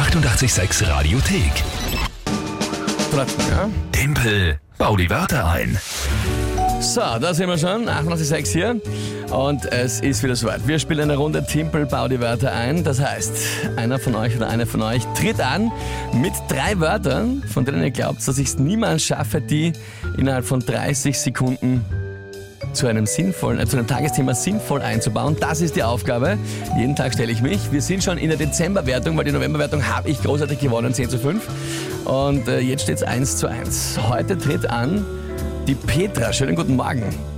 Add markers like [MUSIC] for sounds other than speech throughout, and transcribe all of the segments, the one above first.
886 Radiothek. Ja. Tempel, bau die Wörter ein. So, da sind wir schon, 88.6 hier. Und es ist wieder soweit. Wir spielen eine Runde Timpel, bau die Wörter ein. Das heißt, einer von euch oder eine von euch tritt an mit drei Wörtern, von denen ihr glaubt, dass ich es niemals schaffe, die innerhalb von 30 Sekunden zu einem sinnvollen, äh, zu einem Tagesthema sinnvoll einzubauen. Das ist die Aufgabe. Jeden Tag stelle ich mich. Wir sind schon in der Dezemberwertung, weil die Novemberwertung habe ich großartig gewonnen, 10 zu 5. Und äh, jetzt steht es 1 zu 1. Heute tritt an die Petra. Schönen guten Morgen.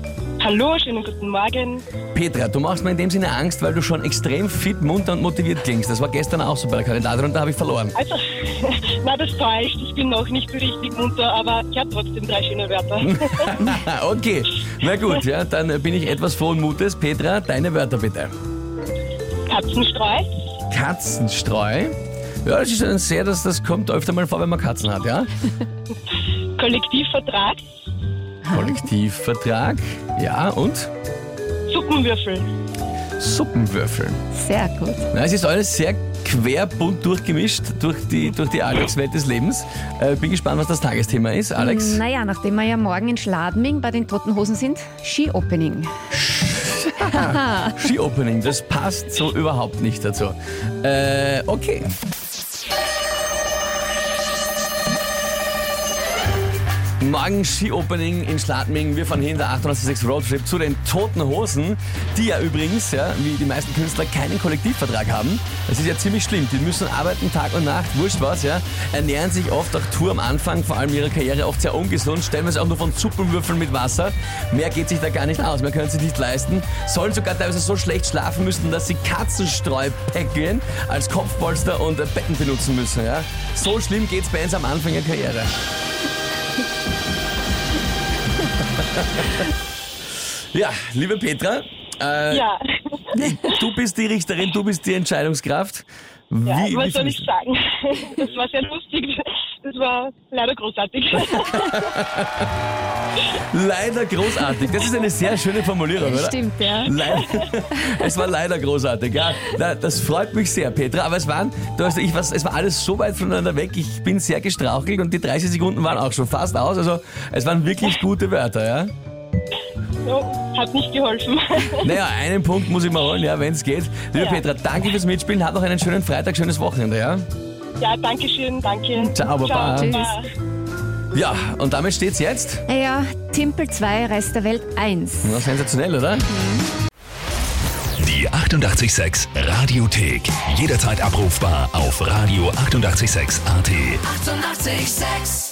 Hallo, schönen guten Morgen. Petra, du machst mir in dem Sinne Angst, weil du schon extrem fit, munter und motiviert klingst. Das war gestern auch so bei der Kandidatin und da habe ich verloren. Also, [LAUGHS] na, das täuscht. Ich bin noch nicht so richtig munter, aber ich habe trotzdem drei schöne Wörter. [LAUGHS] okay, na gut, ja, dann bin ich etwas frohen Mutes. Petra, deine Wörter bitte. Katzenstreu, Katzenstreu. Ja, das ist ein sehr, das, das kommt öfter mal vor, wenn man Katzen hat, ja? [LAUGHS] Kollektivvertrag, Kollektivvertrag, ja, und Suppenwürfel. Suppenwürfel. Sehr gut. Na, es ist alles sehr querbunt durchgemischt durch die, durch die Alltagswelt des Lebens. Äh, bin gespannt, was das Tagesthema ist. Alex? Naja, nachdem wir ja morgen in Schladming bei den Toten Hosen sind, Ski-Opening. [LAUGHS] Ski-Opening, das passt so überhaupt nicht dazu. Äh, okay. Morgen Ski-Opening in Schladming. Wir fahren hier in der 886 Roadtrip zu den Toten Hosen, die ja übrigens, ja, wie die meisten Künstler, keinen Kollektivvertrag haben. Das ist ja ziemlich schlimm. Die müssen arbeiten Tag und Nacht, wurscht was, ja. Ernähren sich oft auch Tour am Anfang, vor allem ihrer Karriere, oft sehr ungesund, stellen wir es auch nur von Suppenwürfeln mit Wasser. Mehr geht sich da gar nicht aus, mehr können sie nicht leisten. Sollen sogar teilweise so schlecht schlafen müssen, dass sie Katzenstreupäckchen als Kopfpolster und Betten benutzen müssen, ja. So schlimm geht's bei uns am Anfang der Karriere. [LAUGHS] Ja, liebe Petra, äh, Ja, du bist die Richterin, du bist die Entscheidungskraft. Wie, ja soll findest ich sagen? Das war sehr lustig. Das war leider großartig. [LAUGHS] Leider großartig. Das ist eine sehr schöne Formulierung, oder? Stimmt, ja. Leider, [LAUGHS] es war leider großartig, ja. Das freut mich sehr, Petra. Aber es waren, du hast, ich, was, es war alles so weit voneinander weg. Ich bin sehr gestrauchelt und die 30 Sekunden waren auch schon fast aus. Also es waren wirklich gute Wörter, ja. Ja, hat nicht geholfen. [LAUGHS] Naja, einen Punkt muss ich mal holen, ja, wenn es geht. Liebe Ja. Petra, danke fürs Mitspielen. Habt noch einen schönen Freitag, schönes Wochenende, ja? Ja, danke schön, danke. Ciao, Baba. Tschüss. Ja, und damit steht's jetzt. Naja, Timpel 2, Rest der Welt 1. Na, sensationell, oder? Die 886 Radiothek. Jederzeit abrufbar auf radio886.at. 886! 886. 886